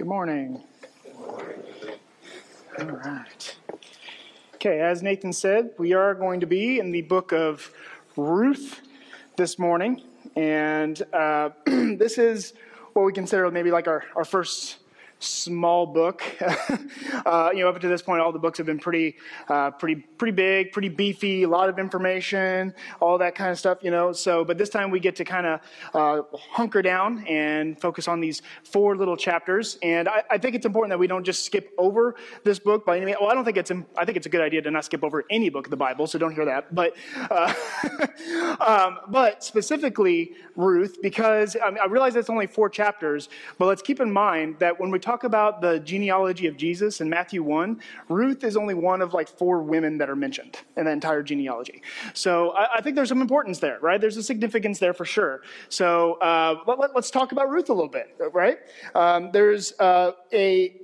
Good morning. All right. Okay, as Nathan said, we are going to be in the book of Ruth this morning. And uh, this is what we consider maybe like our, our first small book. uh, you know, up to this point, all the books have been pretty, uh, pretty, pretty big, pretty beefy, a lot of information, all that kind of stuff. You know, so but this time we get to kind of uh, hunker down and focus on these four little chapters. And I, I, think it's important that we don't just skip over this book by any means. Well, I don't think it's. I think it's a good idea to not skip over any book of the Bible. So don't hear that. But uh, um, but specifically Ruth, because I, mean, I realize it's only four chapters, but let's keep in mind that when we talk talk about the genealogy of Jesus in Matthew 1, Ruth is only one of like four women that are mentioned in the entire genealogy. So I, I think there's some importance there, right? There's a significance there for sure. So uh, let, us let, talk about Ruth a little bit, right? Um, there's uh, a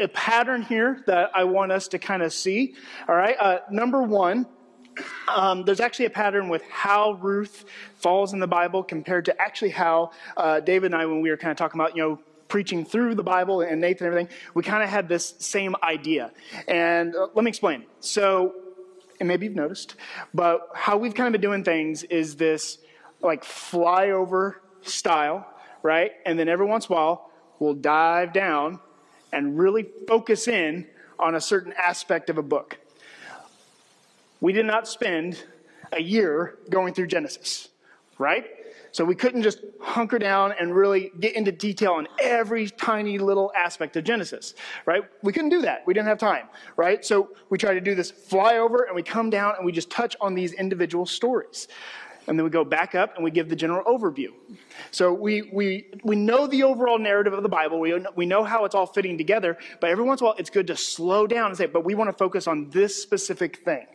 a pattern here that I want us to kind of see. All right. Uh, number one, um, there's actually a pattern with how Ruth falls in the Bible compared to actually how uh, David and I, when we were kind of talking about, you know, preaching through the Bible and Nathan and everything, we kind of had this same idea. And uh, let me explain. So, and maybe you've noticed, but how we've kind of been doing things is this like flyover style, right? And then every once in a while, we'll dive down and really focus in on a certain aspect of a book. We did not spend a year going through Genesis, right? So we couldn't just hunker down and really get into detail on every tiny little aspect of Genesis, right? We couldn't do that. We didn't have time, right? So we try to do this flyover and we come down and we just touch on these individual stories. And then we go back up and we give the general overview. So we, we, we know the overall narrative of the Bible. We, we know how it's all fitting together. But every once in a while, it's good to slow down and say, but we want to focus on this specific thing,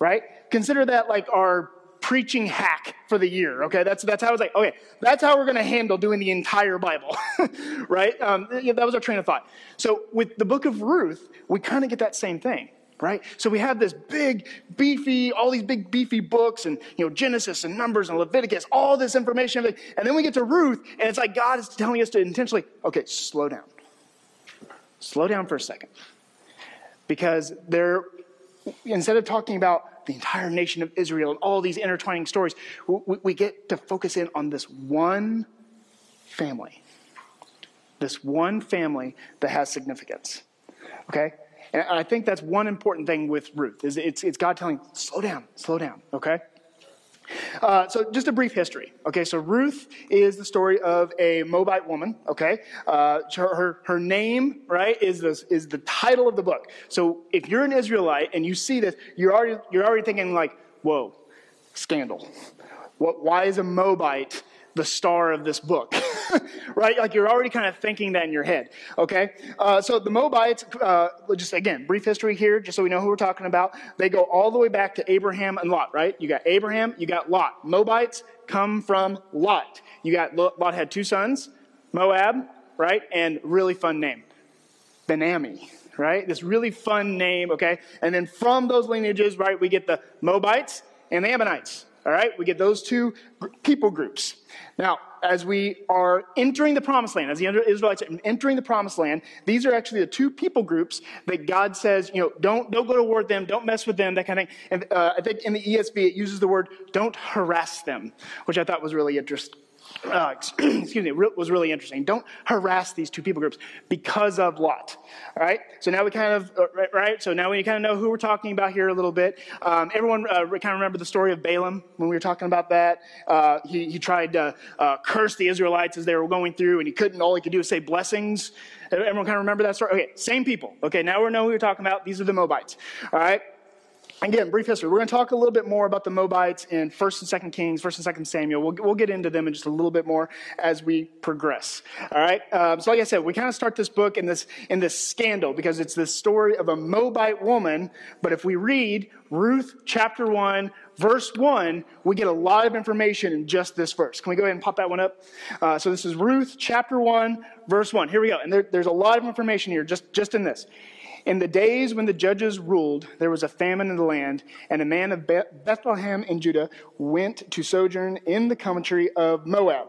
right? Consider that like our preaching hack for the year. Okay, that's that's how I was like, okay, that's how we're going to handle doing the entire Bible, right? Um, that was our train of thought. So with the book of Ruth, we kind of get that same thing, right? So we have this big, beefy, all these big beefy books, and you know Genesis and Numbers and Leviticus, all this information, and then we get to Ruth, and it's like God is telling us to intentionally, okay, slow down, slow down for a second, because there, instead of talking about the entire nation of Israel and all these intertwining stories, we, we get to focus in on this one family. This one family that has significance. Okay? And I think that's one important thing with Ruth is it's, it's God telling, slow down, slow down, okay? Uh, so, just a brief history. Okay, so Ruth is the story of a Moabite woman. Okay, uh, her, her, her name right is the is the title of the book. So, if you're an Israelite and you see this, you're already you're already thinking like, whoa, scandal. What? Why is a Moabite the star of this book, right? Like you're already kind of thinking that in your head, okay? Uh, so the Moabites, uh, just again, brief history here, just so we know who we're talking about. They go all the way back to Abraham and Lot, right? You got Abraham, you got Lot. Moabites come from Lot. You got Lot had two sons, Moab, right? And really fun name, Ben-Ammi, right? This really fun name, okay? And then from those lineages, right, we get the Moabites and the Ammonites. All right, we get those two people groups. Now, as we are entering the promised land, as the Israelites are entering the promised land, these are actually the two people groups that God says, you know, don't, don't go to war with them, don't mess with them, that kind of thing. And uh, I think in the ESV it uses the word don't harass them, which I thought was really interesting uh, excuse me, it was really interesting. Don't harass these two people groups because of Lot. All right. So now we kind of uh, right. So now we kind of know who we're talking about here a little bit. Um, everyone uh, kind of remember the story of Balaam when we were talking about that. Uh, he, he tried to uh, curse the Israelites as they were going through, and he couldn't. All he could do was say blessings. Everyone kind of remember that story. Okay, same people. Okay, now we know who we're talking about. These are the Moabites. All right. Again, brief history. We're going to talk a little bit more about the Moabites in 1st and 2nd Kings, 1st and 2nd Samuel. We'll, we'll get into them in just a little bit more as we progress. All right? Um, so, like I said, we kind of start this book in this, in this scandal because it's the story of a Moabite woman. But if we read Ruth chapter 1, verse 1, we get a lot of information in just this verse. Can we go ahead and pop that one up? Uh, so, this is Ruth chapter 1, verse 1. Here we go. And there, there's a lot of information here just, just in this. In the days when the judges ruled, there was a famine in the land, and a man of Bethlehem in Judah went to sojourn in the country of Moab.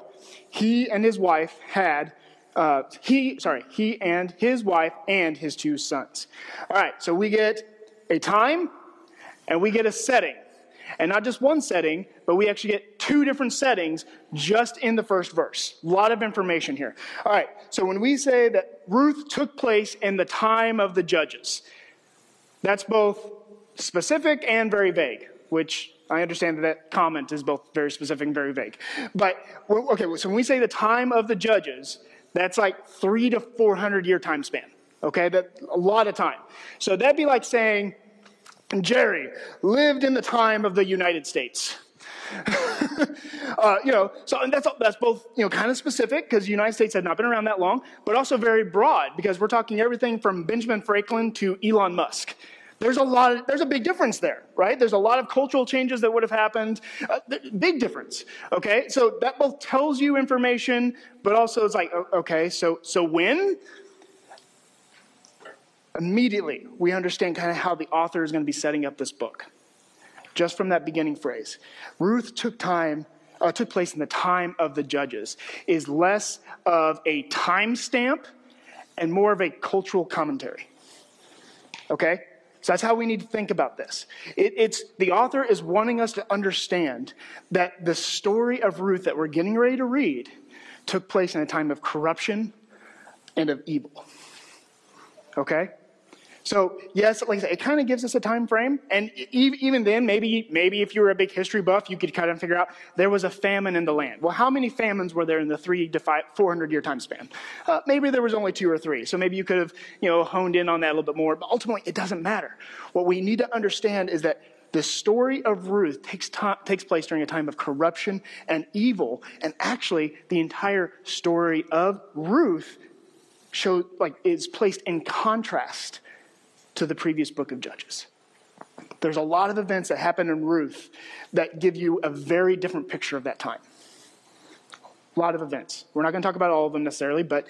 He and his wife had uh, he, sorry, he and his wife and his two sons. All right, so we get a time and we get a setting. And not just one setting, but we actually get two different settings just in the first verse. A lot of information here. All right, so when we say that Ruth took place in the time of the judges, that's both specific and very vague, which I understand that that comment is both very specific and very vague. But, okay, so when we say the time of the judges, that's like three to 400 year time span. Okay, that a lot of time. So that'd be like saying, Jerry lived in the time of the United States. uh, you know, so and that's that's both you know kind of specific because the United States had not been around that long, but also very broad because we're talking everything from Benjamin Franklin to Elon Musk. There's a lot. Of, there's a big difference there, right? There's a lot of cultural changes that would have happened. Uh, big difference. Okay, so that both tells you information, but also it's like okay, so so when immediately we understand kind of how the author is going to be setting up this book. Just from that beginning phrase. Ruth took time, uh, took place in the time of the judges, is less of a timestamp and more of a cultural commentary. Okay? So that's how we need to think about this. It, it's the author is wanting us to understand that the story of Ruth that we're getting ready to read took place in a time of corruption and of evil. Okay? So yes, like I said, it kind of gives us a time frame, and even then, maybe maybe if you were a big history buff, you could kind of figure out there was a famine in the land. Well, how many famines were there in the three to five, 400 year time span? Uh, maybe there was only two or three, so maybe you could have you know honed in on that a little bit more. But ultimately, it doesn't matter. What we need to understand is that the story of Ruth takes, takes place during a time of corruption and evil, and actually, the entire story of Ruth show like is placed in contrast to the previous book of Judges. There's a lot of events that happen in Ruth that give you a very different picture of that time. A lot of events. We're not going to talk about all of them necessarily, but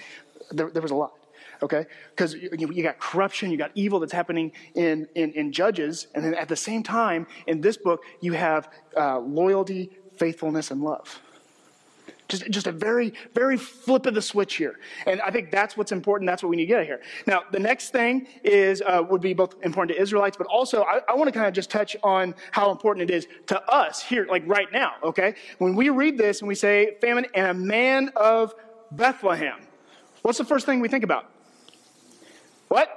there, there was a lot. Okay? Because you, you, got corruption, you got evil that's happening in, in, in, Judges, and then at the same time, in this book, you have uh, loyalty, faithfulness, and love. Just, just a very, very flip of the switch here. And I think that's what's important. That's what we need to get here. Now, the next thing is, uh, would be both important to Israelites, but also I, I want to kind of just touch on how important it is to us here, like right now, okay? When we read this and we say, famine and a man of Bethlehem, what's the first thing we think about? What?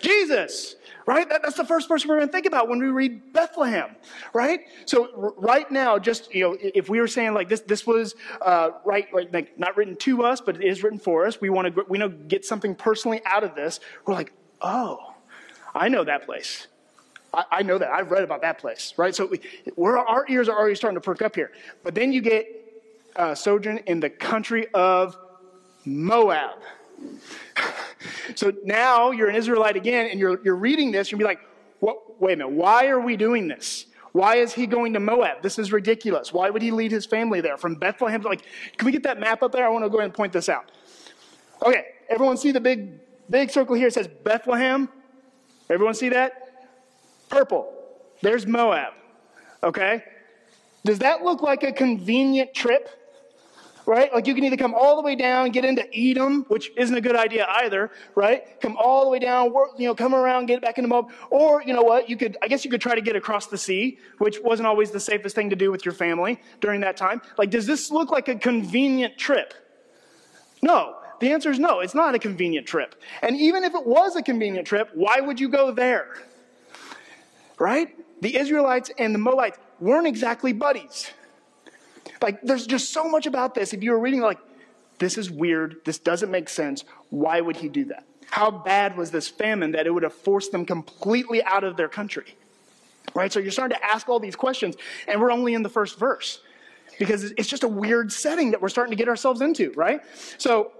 Jesus right? That, that's the first person we're going to think about when we read Bethlehem, right? So r- right now, just you know, if we were saying like this, this was uh, right, like, not written to us, but it is written for us. We want to we know get something personally out of this. We're like, oh, I know that place. I, I know that. I've read about that place, right? So we, our ears are already starting to perk up here. But then you get uh, sojourn in the country of Moab. So now you're an Israelite again, and you're, you're reading this, you'll be like, what, wait a minute, why are we doing this? Why is he going to Moab? This is ridiculous. Why would he lead his family there? From Bethlehem, like, can we get that map up there? I want to go ahead and point this out. Okay, everyone see the big, big circle here? It says Bethlehem. Everyone see that? Purple. There's Moab. Okay? Does that look like a convenient trip? Right? Like you can either come all the way down, get into Edom, which isn't a good idea either, right? Come all the way down, work, you know, come around, get back into Moab. Or, you know what, you could, I guess you could try to get across the sea, which wasn't always the safest thing to do with your family during that time. Like, does this look like a convenient trip? No. The answer is no, it's not a convenient trip. And even if it was a convenient trip, why would you go there? Right? The Israelites and the Moabites weren't exactly buddies. Like, there's just so much about this. If you were reading, like, this is weird, this doesn't make sense, why would he do that? How bad was this famine that it would have forced them completely out of their country? Right? So you're starting to ask all these questions, and we're only in the first verse because it's just a weird setting that we're starting to get ourselves into, right? So,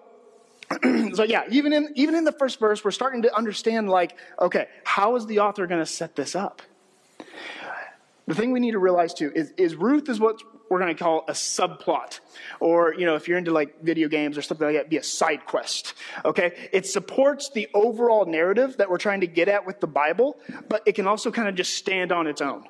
so yeah, even in even in the first verse, we're starting to understand like, okay, how is the author going to set this up? The thing we need to realize too is, is Ruth is what we're going to call a subplot. Or, you know, if you're into like video games or something like that, be a side quest. Okay? It supports the overall narrative that we're trying to get at with the Bible, but it can also kind of just stand on its own.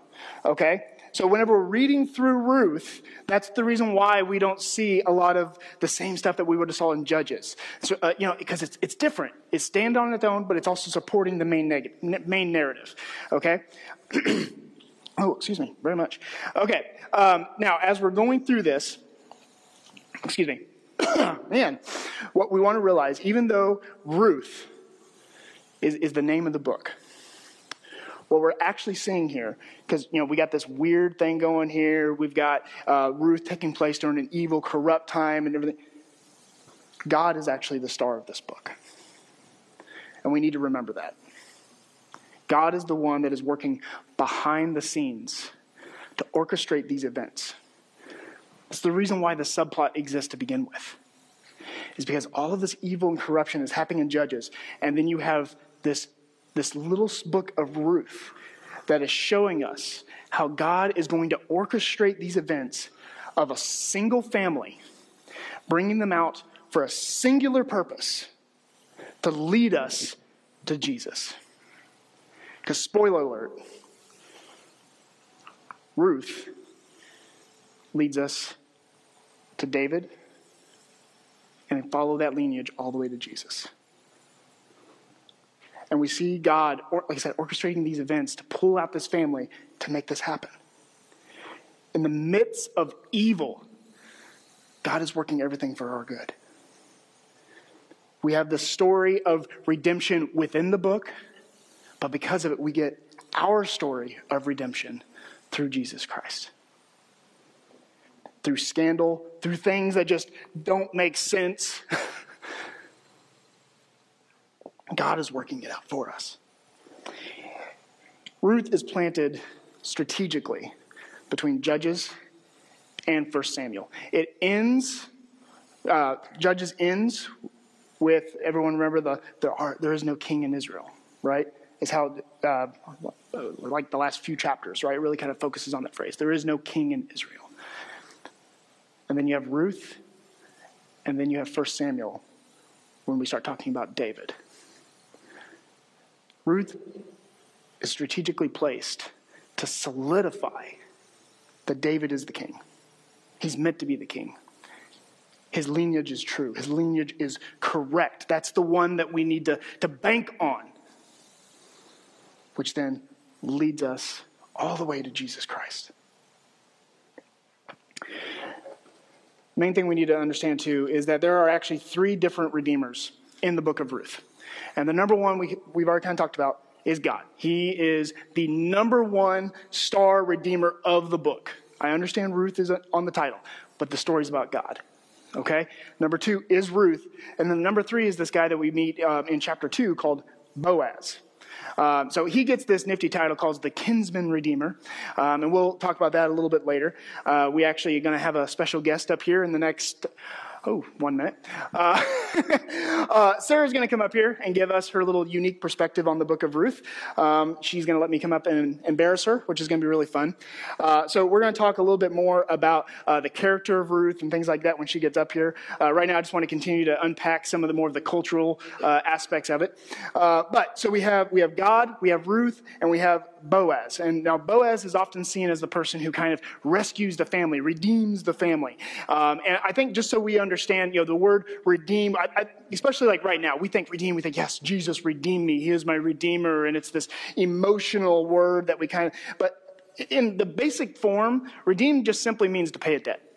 Okay? So whenever we're reading through Ruth, that's the reason why we don't see a lot of the same stuff that we would have saw in Judges. So, uh, you know, because it's, it's different. It's stand on its own, but it's also supporting the main, neg- main narrative. Okay? oh, excuse me, very much. Okay, um, now as we're going through this, excuse me, man, what we want to realize, even though Ruth is, is the name of the book, what we're actually seeing here, because you know we got this weird thing going here. We've got uh, Ruth taking place during an evil, corrupt time, and everything. God is actually the star of this book, and we need to remember that. God is the one that is working behind the scenes to orchestrate these events. It's the reason why the subplot exists to begin with. Is because all of this evil and corruption is happening in Judges, and then you have this this little book of Ruth that is showing us how God is going to orchestrate these events of a single family, bringing them out for a singular purpose to lead us to Jesus. Because, spoiler alert, Ruth leads us to David and follow that lineage all the way to Jesus. And we see God, like I said, orchestrating these events to pull out this family to make this happen. In the midst of evil, God is working everything for our good. We have the story of redemption within the book, but because of it, we get our story of redemption through Jesus Christ. Through scandal, through things that just don't make sense. God is working it out for us. Ruth is planted strategically between Judges and First Samuel. It ends, uh, Judges ends with everyone remember the there are there is no king in Israel, right? Is how uh, like the last few chapters, right? It really kind of focuses on that phrase. There is no king in Israel. And then you have Ruth, and then you have First Samuel when we start talking about David. Ruth is strategically placed to solidify that David is the king. He's meant to be the king. His lineage is true. His lineage is correct. That's the one that we need to, to bank on, which then leads us all the way to Jesus Christ. Main thing we need to understand too is that there are actually three different redeemers in the book of Ruth. And the number one we, we've already kind of talked about is God. He is the number one star redeemer of the book. I understand Ruth is on the title, but the story's about God. Okay? Number two is Ruth. And then number three is this guy that we meet um, in chapter two called Boaz. Um, so he gets this nifty title called the Kinsman Redeemer, um, and we'll talk about that a little bit later. Uh, we actually are going to have a special guest up here in the next Oh, one minute. Uh, uh, Sarah's going to come up here and give us her little unique perspective on the book of Ruth. Um, she's going to let me come up and embarrass her, which is going to be really fun. Uh, so, we're going to talk a little bit more about uh, the character of Ruth and things like that when she gets up here. Uh, right now, I just want to continue to unpack some of the more of the cultural uh, aspects of it. but so we have we have God, we have Ruth, and we have Boaz. And now Boaz is often seen as the person who kind of rescues the family, redeems the family. Um, and I think just so we understand you know, the word redeem, I, I, especially like right now, we think redeem, we think, yes, Jesus redeemed me. He is my redeemer. And it's this emotional word that we kind of, but in the basic form, redeem just simply means to pay a debt.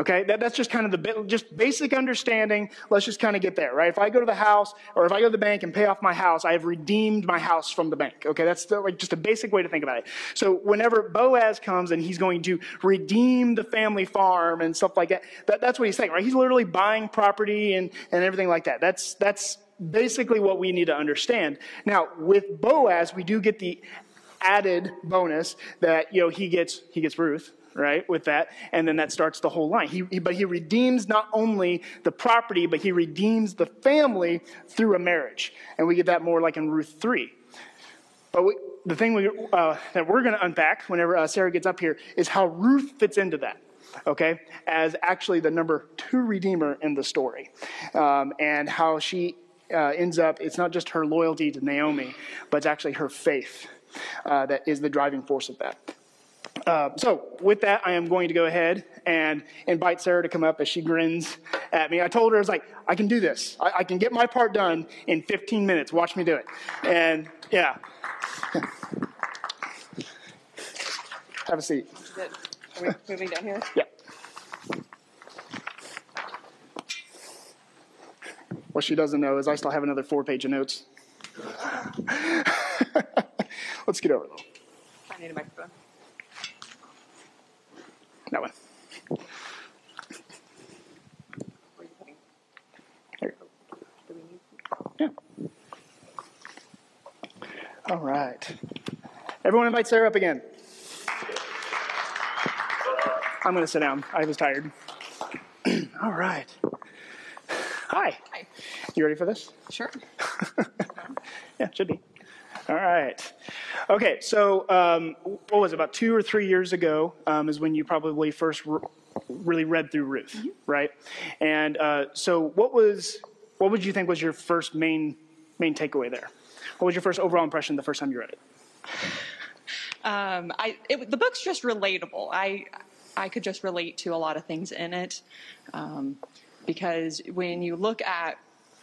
Okay, that, that's just kind of the just basic understanding. Let's just kind of get there, right? If I go to the house or if I go to the bank and pay off my house, I have redeemed my house from the bank. Okay, that's the, like just a basic way to think about it. So whenever Boaz comes and he's going to redeem the family farm and stuff like that, that that's what he's saying, right? He's literally buying property and, and everything like that. That's that's basically what we need to understand. Now, with Boaz, we do get the added bonus that you know he gets he gets Ruth, right, with that. And then that starts the whole line. He, he, but he redeems not only the property, but he redeems the family through a marriage. And we get that more like in Ruth 3. But we, the thing we, uh, that we're going to unpack whenever uh, Sarah gets up here is how Ruth fits into that. Okay, as actually the number two redeemer in the story, um, and how she uh, ends up. It's not just her loyalty to Naomi, but it's actually her faith uh, that is the driving force of that. Uh, so, with that, I am going to go ahead and invite Sarah to come up as she grins at me. I told her, I was like, I can do this. I, I can get my part done in 15 minutes. Watch me do it. And yeah. Have a seat. Are we moving down here? Yeah. What she doesn't know is I still have another four page of notes. Let's get over though. I need a microphone. That one. Where are you putting? Here. Do we need? Yeah. All right. Everyone invite Sarah up again. I'm going to sit down. I was tired. All right. Hi. Hi. You ready for this? Sure. Yeah, should be. All right. Okay, so um, what was it, about two or three years ago um, is when you probably first r- really read through Ruth, right? And uh, so what was, what would you think was your first main, main takeaway there? What was your first overall impression the first time you read it? Um, I it, the book's just relatable. I I could just relate to a lot of things in it um, because when you look at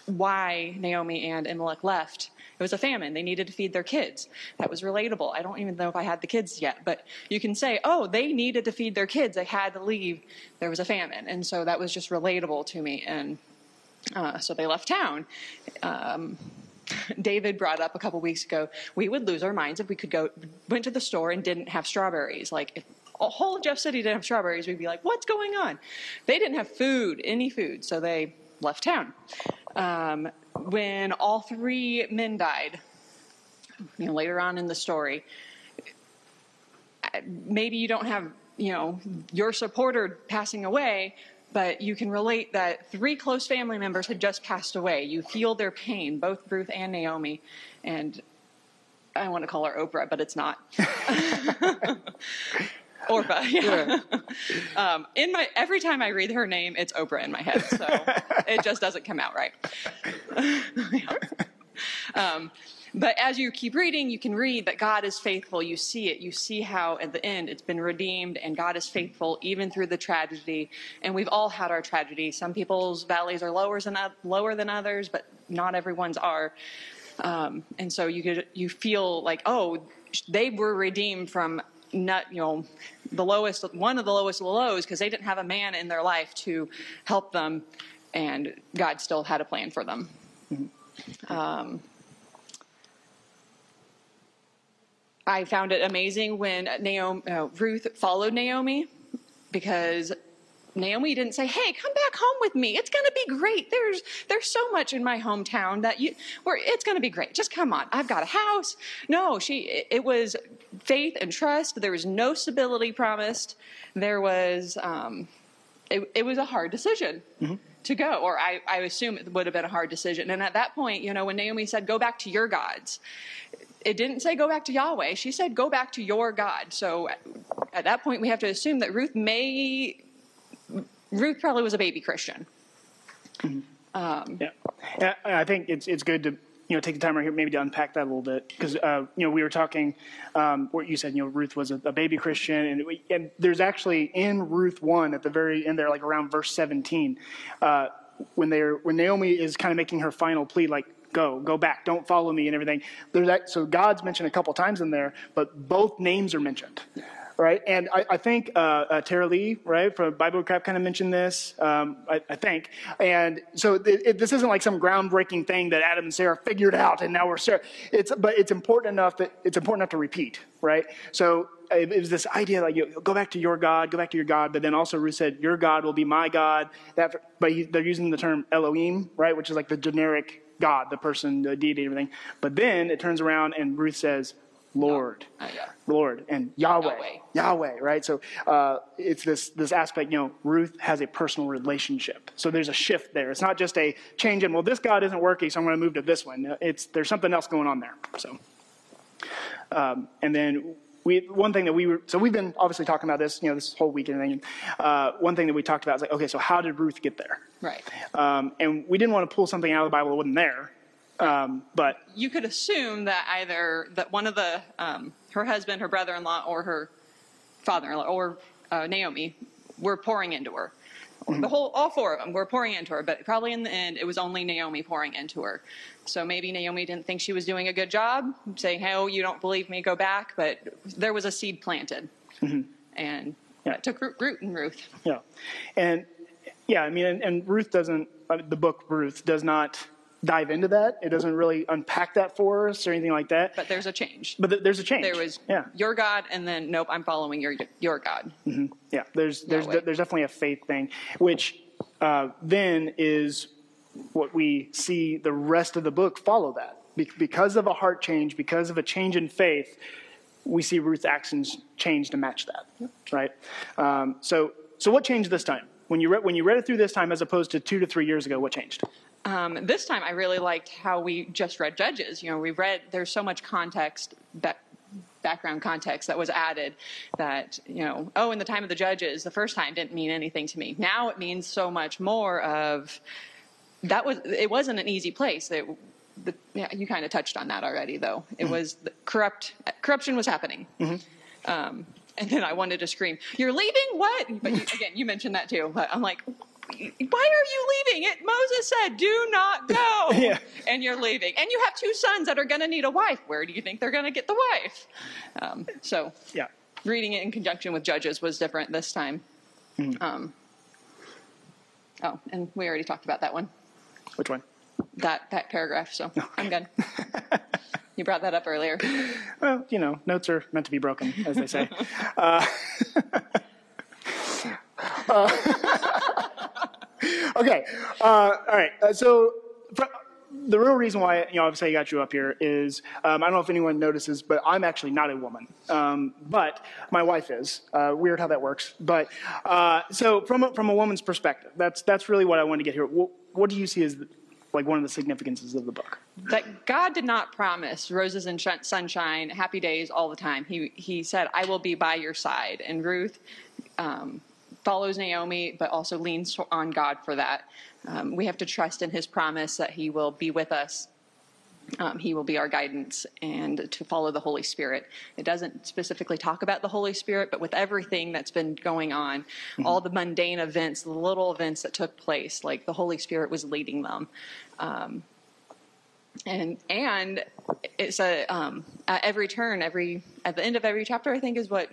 why Naomi and Elimelech left, it was a famine. They needed to feed their kids. That was relatable. I don't even know if I had the kids yet, but you can say, oh, they needed to feed their kids. They had to leave. There was a famine, and so that was just relatable to me. And uh, so they left town. Um, David brought up a couple weeks ago, we would lose our minds if we could go went to the store and didn't have strawberries. Like if a whole Jeff City didn't have strawberries, we'd be like, what's going on? They didn't have food, any food, so they left town. Um, when all three men died, you know, later on in the story, maybe you don't have you know your supporter passing away but you can relate that three close family members had just passed away. You feel their pain both ruth and naomi and i want to call her oprah but it's not Orpah, yeah. um, in my every time I read her name, it's Oprah in my head, so it just doesn't come out right. Yeah. um, but as you keep reading, you can read that God is faithful. You see it. You see how at the end it's been redeemed, and God is faithful even through the tragedy. And we've all had our tragedy. Some people's valleys are lower than lower than others, but not everyone's are. Um, and so you could you feel like oh they were redeemed from not you know the lowest one of the lowest of the lows because they didn't have a man in their life to help them and god still had a plan for them. Um, i found it amazing when naomi uh, ruth followed naomi because Naomi didn't say, "Hey, come back home with me. It's going to be great. There's there's so much in my hometown that you where it's going to be great. Just come on. I've got a house." No, she it was faith and trust. There was no stability promised. There was um, it, it was a hard decision. Mm-hmm. To go, or I, I assume it would have been a hard decision. And at that point, you know, when Naomi said, Go back to your gods, it didn't say go back to Yahweh. She said go back to your God. So at that point, we have to assume that Ruth may Ruth probably was a baby Christian. Mm-hmm. Um, yeah. I think it's it's good to you know take the time right here maybe to unpack that a little bit because uh, you know we were talking um, what you said you know Ruth was a, a baby Christian and we, and there's actually in Ruth one at the very end there like around verse 17 uh, when they're when Naomi is kind of making her final plea like go go back don't follow me and everything there's that so God's mentioned a couple times in there but both names are mentioned right? And I, I think uh, uh, Tara Lee, right, from Bible kind of mentioned this, um, I, I, think. And so it, it, this isn't like some groundbreaking thing that Adam and Sarah figured out and now we're Sarah. It's, but it's important enough that it's important enough to repeat, right? So it, it was this idea like you go back to your God, go back to your God, but then also Ruth said, your God will be my God. That, but he, they're using the term Elohim, right, which is like the generic God, the person, the deity, everything. But then it turns around and Ruth says, Lord, uh, yeah. Lord, and Yahweh, Yahweh, Yahweh right? So uh, it's this this aspect. You know, Ruth has a personal relationship, so there's a shift there. It's not just a change in. Well, this God isn't working, so I'm going to move to this one. It's there's something else going on there. So, um, and then we one thing that we were so we've been obviously talking about this, you know, this whole week and everything. Uh, one thing that we talked about is like, okay, so how did Ruth get there? Right. Um, and we didn't want to pull something out of the Bible that wasn't there. Um, but you could assume that either that one of the um, her husband, her brother-in-law, or her father-in-law or uh, Naomi were pouring into her. The whole, all four of them were pouring into her, but probably in the end, it was only Naomi pouring into her. So maybe Naomi didn't think she was doing a good job, saying, "Hey, oh, you don't believe me? Go back." But there was a seed planted, and Yeah. that took root, root in Ruth. Yeah, and yeah, I mean, and, and Ruth doesn't. Uh, the book Ruth does not dive into that. It doesn't really unpack that for us or anything like that. But there's a change. But th- there's a change. There was yeah, your God, and then nope, I'm following your your God. yeah. There's there's there's definitely a faith thing, which uh, then is what we see the rest of the book follow that Be- because of a heart change, because of a change in faith. We see Ruth's actions change to match that, right? Um, so, so what changed this time? When you read when you read it through this time, as opposed to two to three years ago, what changed? Um, this time, I really liked how we just read Judges. You know, we read there's so much context back, background context that was added that you know oh in the time of the judges the first time didn't mean anything to me. Now it means so much more of that was it wasn't an easy place. It, the, yeah, you kind of touched on that already though. It was the corrupt corruption was happening. Um, and then i wanted to scream you're leaving? What? But you, again you mentioned that too but i'm like why are you leaving? It moses said do not go. Yeah. and you're leaving. And you have two sons that are going to need a wife. Where do you think they're going to get the wife? Um, so Yeah. reading it in conjunction with judges was different this time. Um, oh and we already talked about that one. Which one? that that paragraph so i'm good you brought that up earlier. Well, you know, notes are meant to be broken, as they say. uh, uh, okay. Uh, all right. Uh, so the real reason why, you know, obviously I got you up here is um, I don't know if anyone notices, but I'm actually not a woman. Um, but my wife is. Uh, weird how that works. But uh, so from a, from a woman's perspective, that's that's really what I want to get here. What, what do you see as like one of the significances of the book? that God did not promise roses and sh- sunshine, happy days all the time. He he said, "I will be by your side." And Ruth um, follows Naomi, but also leans on God for that. Um, we have to trust in His promise that He will be with us. Um, he will be our guidance and to follow the Holy Spirit. It doesn't specifically talk about the Holy Spirit, but with everything that's been going on, all the mundane events, the little events that took place, like the Holy Spirit was leading them and and it's a um, at every turn, every at the end of every chapter, I think is what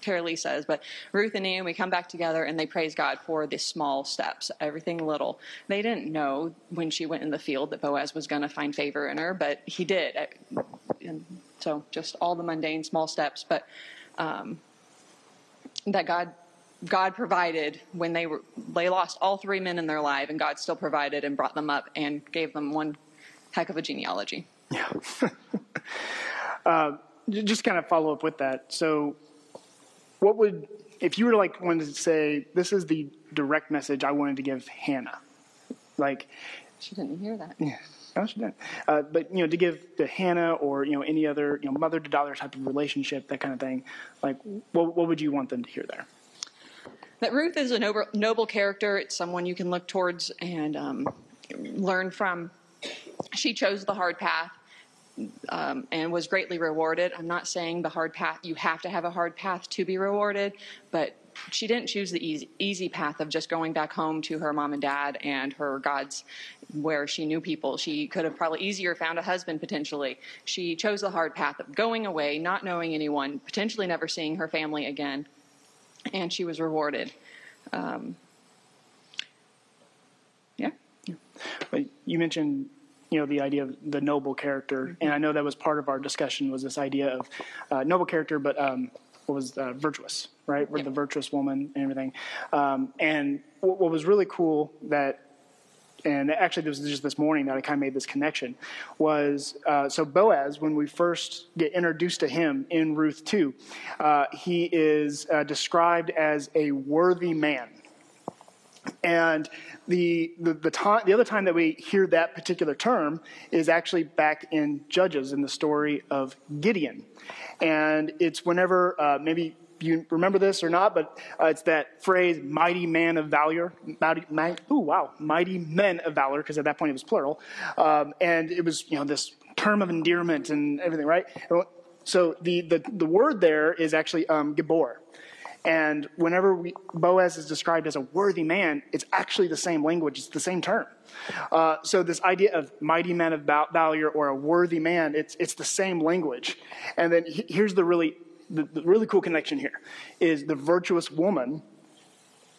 Tara Lee says. But Ruth and Naomi we come back together and they praise God for the small steps, everything little. They didn't know when she went in the field that Boaz was going to find favor in her, but he did. And so just all the mundane small steps, but um, that God. God provided when they were they lost all three men in their life, and God still provided and brought them up and gave them one heck of a genealogy. Yeah. uh, just kind of follow up with that. So, what would, if you were like wanted to say, this is the direct message I wanted to give Hannah, like, She didn't hear that. yeah, no, she didn't. Uh, but you know, to give to Hannah or you know any other you know mother to daughter type of relationship, that kind of thing, like, what what would you want them to hear there? That Ruth is a noble, noble character. It's someone you can look towards and um, learn from. She chose the hard path um, and was greatly rewarded. I'm not saying the hard path, you have to have a hard path to be rewarded, but she didn't choose the easy, easy path of just going back home to her mom and dad and her gods where she knew people. She could have probably easier found a husband potentially. She chose the hard path of going away, not knowing anyone, potentially never seeing her family again, and she was rewarded. Um, yeah. But you mentioned, you know, the idea of the noble character, and I know that was part of our discussion was this idea of uh, noble character, but um, what was uh, virtuous, right? We're Yep. the virtuous woman and everything. Um, and what, what was really cool that, and actually this was just this morning that I kind of made this connection, was uh, so Boaz, when we first get introduced to him in Ruth 2, uh, he is uh, described as a worthy man. And the the the, time, the other time that we hear that particular term is actually back in Judges in the story of Gideon, and it's whenever uh, maybe you remember this or not, but uh, it's that phrase "mighty man of valor." Mighty, mighty, ooh, wow, mighty men of valor, because at that point it was plural, um, and it was you know this term of endearment and everything, right? So the the, the word there is actually um, Gibor And whenever we, Boaz is described as a worthy man, it's actually the same language, it's the same term. Uh, so, this idea of mighty man of valor or a worthy man, it's, it's the same language. And then here's the really, the, the really cool connection here is the virtuous woman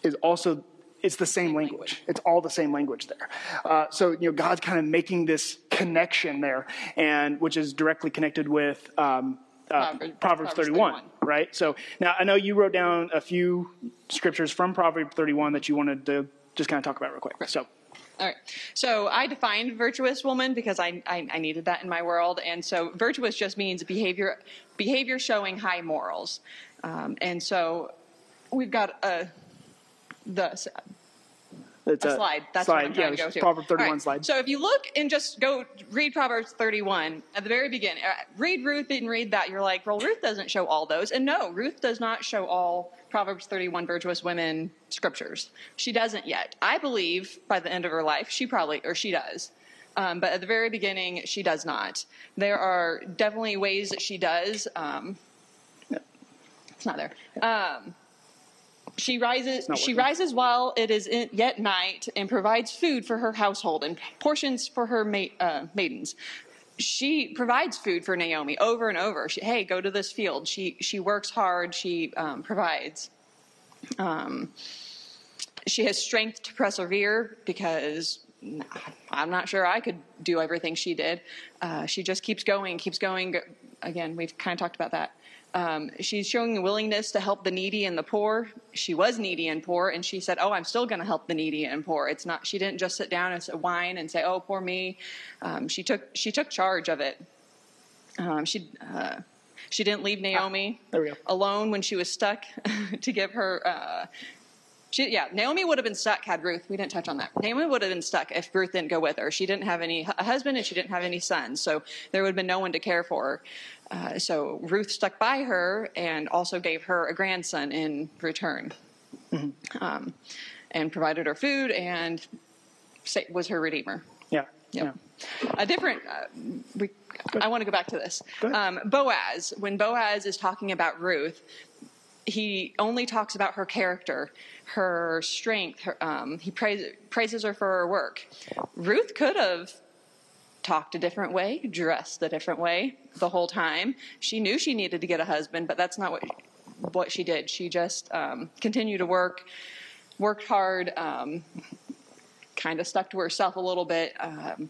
is also it's the same language. It's all the same language there. Uh, so you know, God's kind of making this connection there, and which is directly connected with um, uh, Proverbs, Proverbs 31, 31, right? So now I know you wrote down a few scriptures from Proverbs 31 that you wanted to just kind of talk about real quick. So. All right. So I defined virtuous woman because I, I, I, needed that in my world. And so virtuous just means behavior, behavior showing high morals. Um, and so we've got a, the it's a, a slide. That's slide. what I'm trying yeah, to go to. Proverbs 31 right. slide. So if you look and just go read Proverbs 31 at the very beginning, uh, read Ruth and read that, you're like, well, Ruth doesn't show all those. And no, Ruth does not show all Proverbs 31 virtuous women scriptures. She doesn't yet. I believe by the end of her life, she probably, or she does. Um, but at the very beginning, she does not. There are definitely ways that she does. Um, it's not there. Um, she rises. She rises while it is yet night, and provides food for her household and portions for her ma- uh, maidens. She provides food for Naomi over and over. She, hey, go to this field. She she works hard. She um, provides. Um, she has strength to persevere because I'm not sure I could do everything she did. Uh, she just keeps going, keeps going. Again, we've kind of talked about that. Um, she's showing a willingness to help the needy and the poor. She was needy and poor, and she said, "Oh, I'm still going to help the needy and poor." It's not. She didn't just sit down and whine and say, "Oh, poor me." Um, she took she took charge of it. Um, she uh, she didn't leave Naomi ah, alone when she was stuck to give her. Uh, she, yeah, Naomi would have been stuck had Ruth. We didn't touch on that. Naomi would have been stuck if Ruth didn't go with her. She didn't have any a husband and she didn't have any sons, so there would have been no one to care for her. Uh, so Ruth stuck by her and also gave her a grandson in return, mm-hmm. um, and provided her food and was her redeemer. Yeah. Yep. Yeah. A different. Uh, we, I want to go back to this. Um, Boaz, when Boaz is talking about Ruth, he only talks about her character, her strength. Her, um, he praise, praises her for her work. Ruth could have talked a different way, dressed a different way the whole time. She knew she needed to get a husband, but that's not what what she did. She just um, continued to work, worked hard, um, kind of stuck to herself a little bit, um,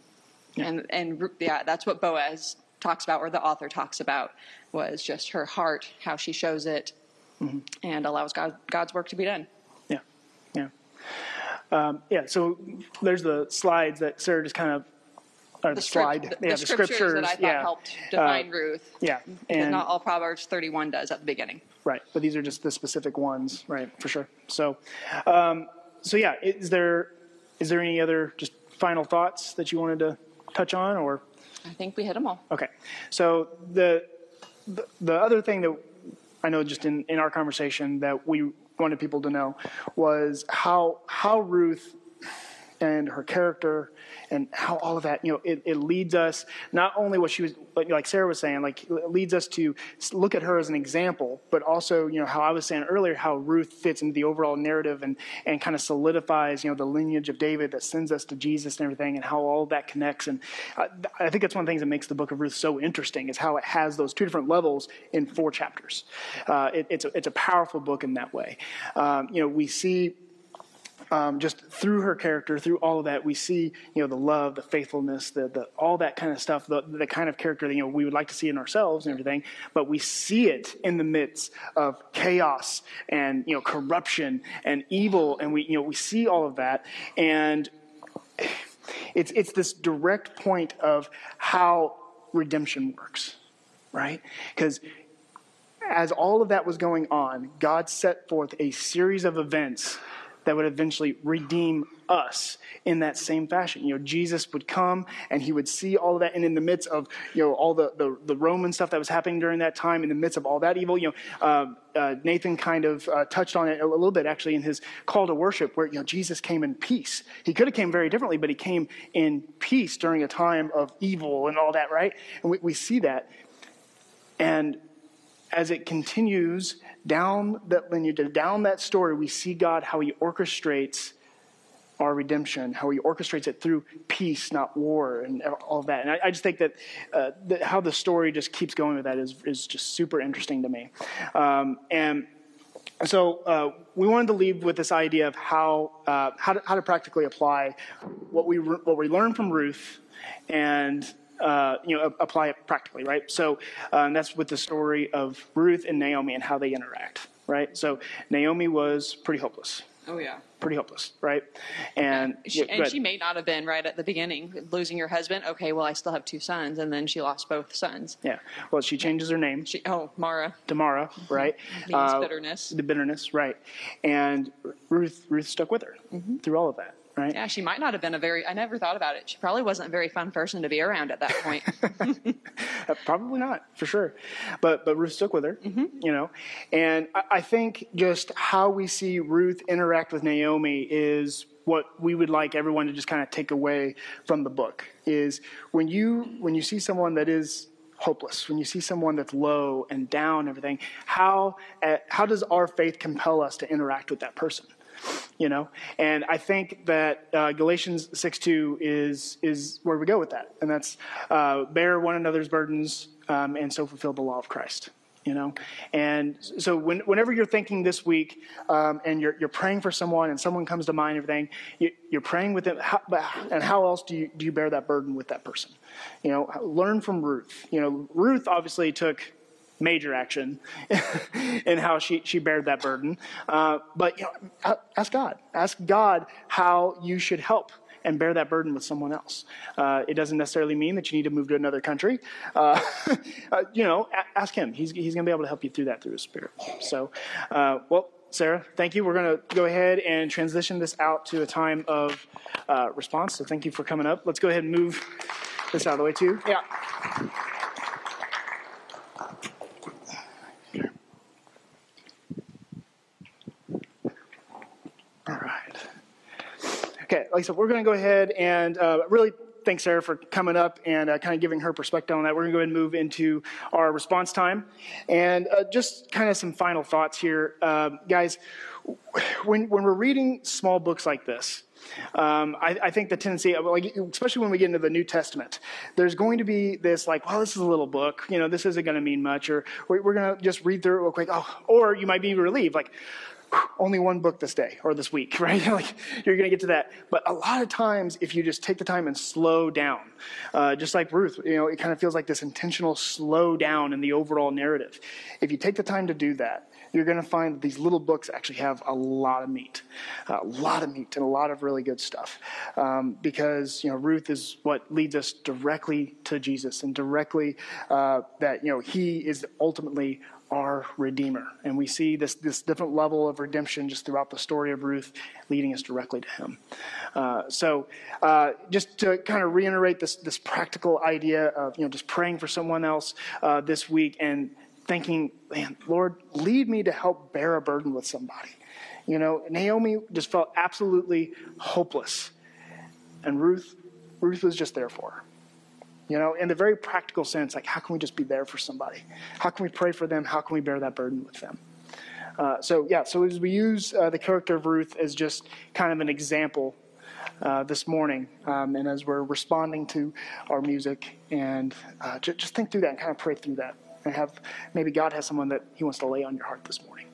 yeah. and and yeah, that's what Boaz talks about, or the author talks about, was just her heart, how she shows it, mm-hmm. and allows God God's work to be done. Um, yeah, so there's the slides that Sarah just kind of or the, slide, the, yeah, the, scriptures, scriptures, that I thought yeah. helped define uh, Ruth. Yeah, and not all Proverbs 31 does at the beginning. Right, but these are just the specific ones, right? For sure. So, um, so yeah, is there is there any other just final thoughts that you wanted to touch on, or? I think we hit them all. Okay, so the the, the other thing that I know just in, in our conversation that we wanted people to know was how how Ruth and her character and how all of that, you know, it, it leads us not only what she was, like Sarah was saying, like it leads us to look at her as an example, but also, you know, how I was saying earlier, how Ruth fits into the overall narrative and, and kind of solidifies, you know, the lineage of David that sends us to Jesus and everything and how all that connects. And I, I think that's one of the things that makes the book of Ruth so interesting is how it has those two different levels in four chapters. Uh, it, it's, a, it's a powerful book in that way. Um, you know, we see um, just through her character, through all of that, we see you know the love, the faithfulness, the, the all that kind of stuff, the, the kind of character that you know we would like to see in ourselves and everything. But we see it in the midst of chaos and you know corruption and evil, and we you know we see all of that, and it's it's this direct point of how redemption works, right? Because as all of that was going on, God set forth a series of events that would eventually redeem us in that same fashion. You know, Jesus would come and he would see all of that. And in the midst of, you know, all the, the, the Roman stuff that was happening during that time, in the midst of all that evil, you know, uh, uh, Nathan kind of uh, touched on it a little bit actually in his call to worship where, you know, Jesus came in peace. He could have came very differently, but he came in peace during a time of evil and all that, right? And we, we see that. And as it continues down that lineage, down that story, we see God how He orchestrates our redemption, how He orchestrates it through peace, not war, and all of that. And I, I just think that, uh, that, how the story just keeps going with that is is just super interesting to me. Um, and so uh, we wanted to leave with this idea of how uh, how, to, how to practically apply what we what we learned from Ruth and uh, you know, apply it practically, right? So um, that's with the story of Ruth and Naomi and how they interact, right? So Naomi was pretty hopeless. Oh yeah. Pretty hopeless, right? And she, yeah, and she may not have been right at the beginning, losing your husband. Okay, well, I still have two sons, and then she lost both sons. Yeah. Well, she changes her name. She, oh, Mara. To Mara, right? Means uh, bitterness. The bitterness, right? And Ruth, Ruth stuck with her mm-hmm. through all of that right? Yeah, she might not have been a very. I never thought about it. She probably wasn't a very fun person to be around at that point. Uh, probably not, for sure. But but Ruth stuck with her, mm-hmm. you know, and I, I think just how we see Ruth interact with Naomi is what we would like everyone to just kind of take away from the book is when you when you see someone that is hopeless when you see someone that's low and down and everything how uh, how does our faith compel us to interact with that person you know? And i think that uh, galatians 6 2 is is where we go with that. And that's uh, bear one another's burdens um, and so fulfill the law of christ you know? And so when, whenever you're thinking this week um, and you're, you're praying for someone and someone comes to mind everything you, are praying with them how, and how else do you, do you bear that burden with that person? You know learn from ruth. You know ruth obviously took major action in how she, she bared that burden. Uh, but you know, ask God. Ask God how you should help and bear that burden with someone else. Uh, it doesn't necessarily mean that you need to move to another country. Uh, uh, you know, ask Him. He's, he's going to be able to help you through that through His Spirit. So, uh, well, Sarah, thank you. We're going to go ahead and transition this out to a time of uh, response. So, thank you for coming up. Let's go ahead and move this out of the way, too. Yeah. Okay, like I said, we're going to go ahead and uh, really thanks Sarah for coming up and uh, kind of giving her perspective on that. We're going to go ahead and move into our response time. And uh, just kind of some final thoughts here. Uh, guys, when, when we're reading small books like this, um, I, I, think the tendency, like, especially when we get into the New Testament, there's going to be this like, well, this is a little book, you know, this isn't going to mean much, or we're, we're going to just read through it real quick. Oh, or you might be relieved, like, only one book this day or this week, right? like you're going to get to that. But a lot of times, if you just take the time and slow down, uh, just like Ruth, you know, it kind of feels like this intentional slow down in the overall narrative. If you take the time to do that, you're going to find that these little books actually have a lot of meat, a lot of meat, and a lot of really good stuff. Um, because you know, Ruth is what leads us directly to Jesus, and directly uh, that you know He is ultimately our Redeemer. And we see this, this different level of redemption just throughout the story of Ruth, leading us directly to Him. Uh, so, uh, just to kind of reiterate this, this practical idea of you know just praying for someone else uh, this week and thinking, man, Lord, lead me to help bear a burden with somebody. You know, Naomi just felt absolutely hopeless, and Ruth, Ruth was just there for her. You know, in the very practical sense, like how can we just be there for somebody? How can we pray for them? How can we bear that burden with them? Uh, so, yeah, so as we use uh, the character of Ruth as just kind of an example uh, this morning, um, and as we're responding to our music, and uh, just, just think through that and kind of pray through that, and have maybe God has someone that He wants to lay on your heart this morning.